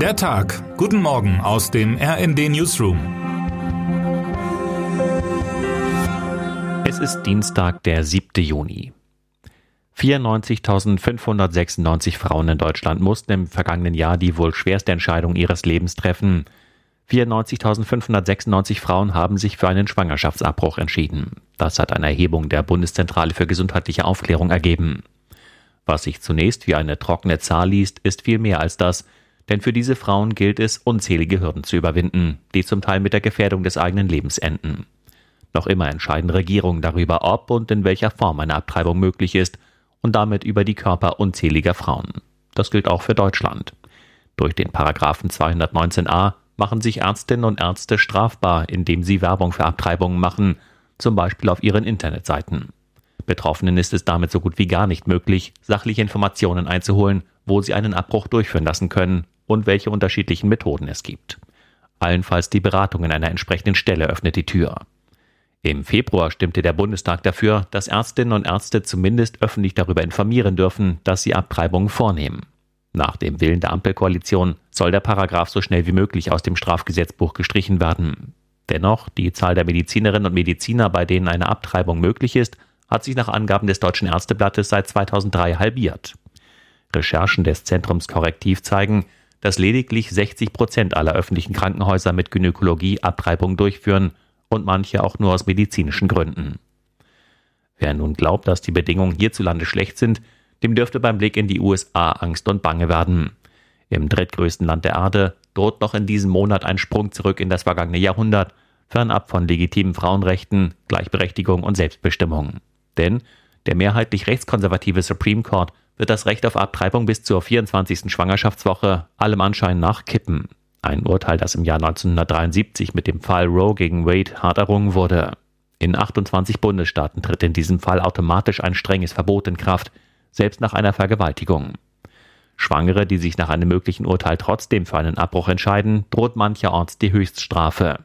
Der Tag. Guten Morgen aus dem RND Newsroom. Es ist Dienstag, der 7. Juni. 94.596 Frauen in Deutschland mussten im vergangenen Jahr die wohl schwerste Entscheidung ihres Lebens treffen. 94.596 Frauen haben sich für einen Schwangerschaftsabbruch entschieden. Das hat eine Erhebung der Bundeszentrale für gesundheitliche Aufklärung ergeben. Was sich zunächst wie eine trockene Zahl liest, ist viel mehr als das, denn für diese Frauen gilt es, unzählige Hürden zu überwinden, die zum Teil mit der Gefährdung des eigenen Lebens enden. Noch immer entscheiden Regierungen darüber, ob und in welcher Form eine Abtreibung möglich ist und damit über die Körper unzähliger Frauen. Das gilt auch für Deutschland. Durch den Paragraphen 219a machen sich Ärztinnen und Ärzte strafbar, indem sie Werbung für Abtreibungen machen, zum Beispiel auf ihren Internetseiten. Betroffenen ist es damit so gut wie gar nicht möglich, sachliche Informationen einzuholen, wo sie einen Abbruch durchführen lassen können und welche unterschiedlichen Methoden es gibt. Allenfalls die Beratung in einer entsprechenden Stelle öffnet die Tür. Im Februar stimmte der Bundestag dafür, dass Ärztinnen und Ärzte zumindest öffentlich darüber informieren dürfen, dass sie Abtreibungen vornehmen. Nach dem Willen der Ampelkoalition soll der Paragraph so schnell wie möglich aus dem Strafgesetzbuch gestrichen werden. Dennoch, die Zahl der Medizinerinnen und Mediziner, bei denen eine Abtreibung möglich ist, hat sich nach Angaben des Deutschen Ärzteblattes seit 2003 halbiert. Recherchen des Zentrums Korrektiv zeigen, dass lediglich 60 Prozent aller öffentlichen Krankenhäuser mit Gynäkologie Abtreibung durchführen und manche auch nur aus medizinischen Gründen. Wer nun glaubt, dass die Bedingungen hierzulande schlecht sind, dem dürfte beim Blick in die USA Angst und Bange werden. Im drittgrößten Land der Erde droht noch in diesem Monat ein Sprung zurück in das vergangene Jahrhundert, fernab von legitimen Frauenrechten, Gleichberechtigung und Selbstbestimmung. Denn der mehrheitlich rechtskonservative Supreme Court wird das Recht auf Abtreibung bis zur 24. Schwangerschaftswoche allem Anschein nach kippen. Ein Urteil, das im Jahr 1973 mit dem Fall Roe gegen Wade hart errungen wurde. In 28 Bundesstaaten tritt in diesem Fall automatisch ein strenges Verbot in Kraft, selbst nach einer Vergewaltigung. Schwangere, die sich nach einem möglichen Urteil trotzdem für einen Abbruch entscheiden, droht mancherorts die Höchststrafe.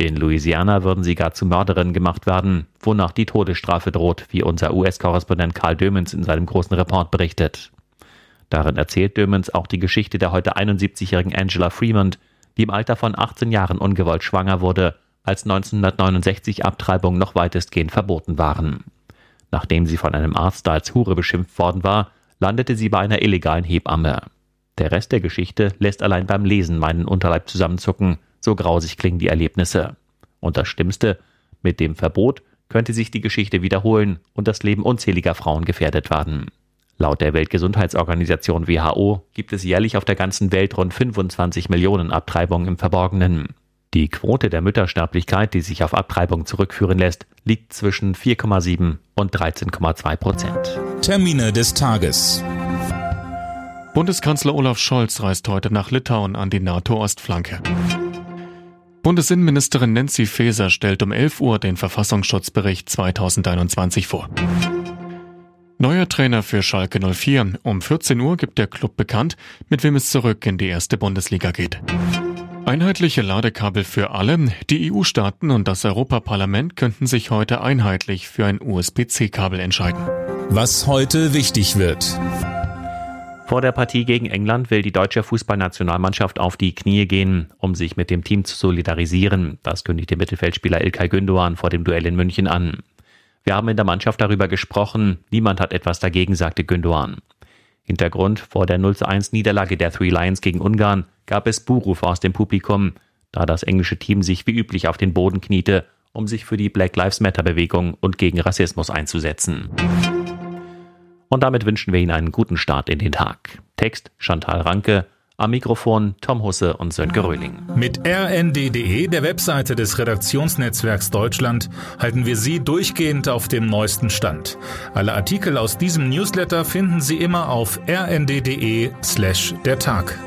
In Louisiana würden sie gar zu Mörderinnen gemacht werden, wonach die Todesstrafe droht, wie unser US-Korrespondent Karl Dömens in seinem großen Report berichtet. Darin erzählt Dömens auch die Geschichte der heute 71-jährigen Angela Fremont, die im Alter von 18 Jahren ungewollt schwanger wurde, als 1969 Abtreibungen noch weitestgehend verboten waren. Nachdem sie von einem Arzt als Hure beschimpft worden war, landete sie bei einer illegalen Hebamme. Der Rest der Geschichte lässt allein beim Lesen meinen Unterleib zusammenzucken, so grausig klingen die Erlebnisse. Und das Schlimmste, mit dem Verbot könnte sich die Geschichte wiederholen und das Leben unzähliger Frauen gefährdet werden. Laut der Weltgesundheitsorganisation WHO gibt es jährlich auf der ganzen Welt rund 25 Millionen Abtreibungen im Verborgenen. Die Quote der Müttersterblichkeit, die sich auf Abtreibung zurückführen lässt, liegt zwischen 4,7 und 13,2 Prozent. Termine des Tages. Bundeskanzler Olaf Scholz reist heute nach Litauen an die NATO-Ostflanke. Bundesinnenministerin Nancy Faeser stellt um 11 Uhr den Verfassungsschutzbericht 2021 vor. Neuer Trainer für Schalke 04. Um 14 Uhr gibt der Club bekannt, mit wem es zurück in die erste Bundesliga geht. Einheitliche Ladekabel für alle. Die EU-Staaten und das Europaparlament könnten sich heute einheitlich für ein USB-C-Kabel entscheiden. Was heute wichtig wird. Vor der Partie gegen England will die deutsche Fußballnationalmannschaft auf die Knie gehen, um sich mit dem Team zu solidarisieren. Das kündigte Mittelfeldspieler Ilkay Gündoğan vor dem Duell in München an. Wir haben in der Mannschaft darüber gesprochen. Niemand hat etwas dagegen, sagte Gündoğan. Hintergrund vor der 0 1 Niederlage der Three Lions gegen Ungarn gab es Buhrufe aus dem Publikum, da das englische Team sich wie üblich auf den Boden kniete, um sich für die Black Lives Matter Bewegung und gegen Rassismus einzusetzen. Und damit wünschen wir Ihnen einen guten Start in den Tag. Text Chantal Ranke, am Mikrofon Tom Husse und Sönke Röhling. Mit rnd.de, der Webseite des Redaktionsnetzwerks Deutschland, halten wir Sie durchgehend auf dem neuesten Stand. Alle Artikel aus diesem Newsletter finden Sie immer auf rnd.de slash der Tag.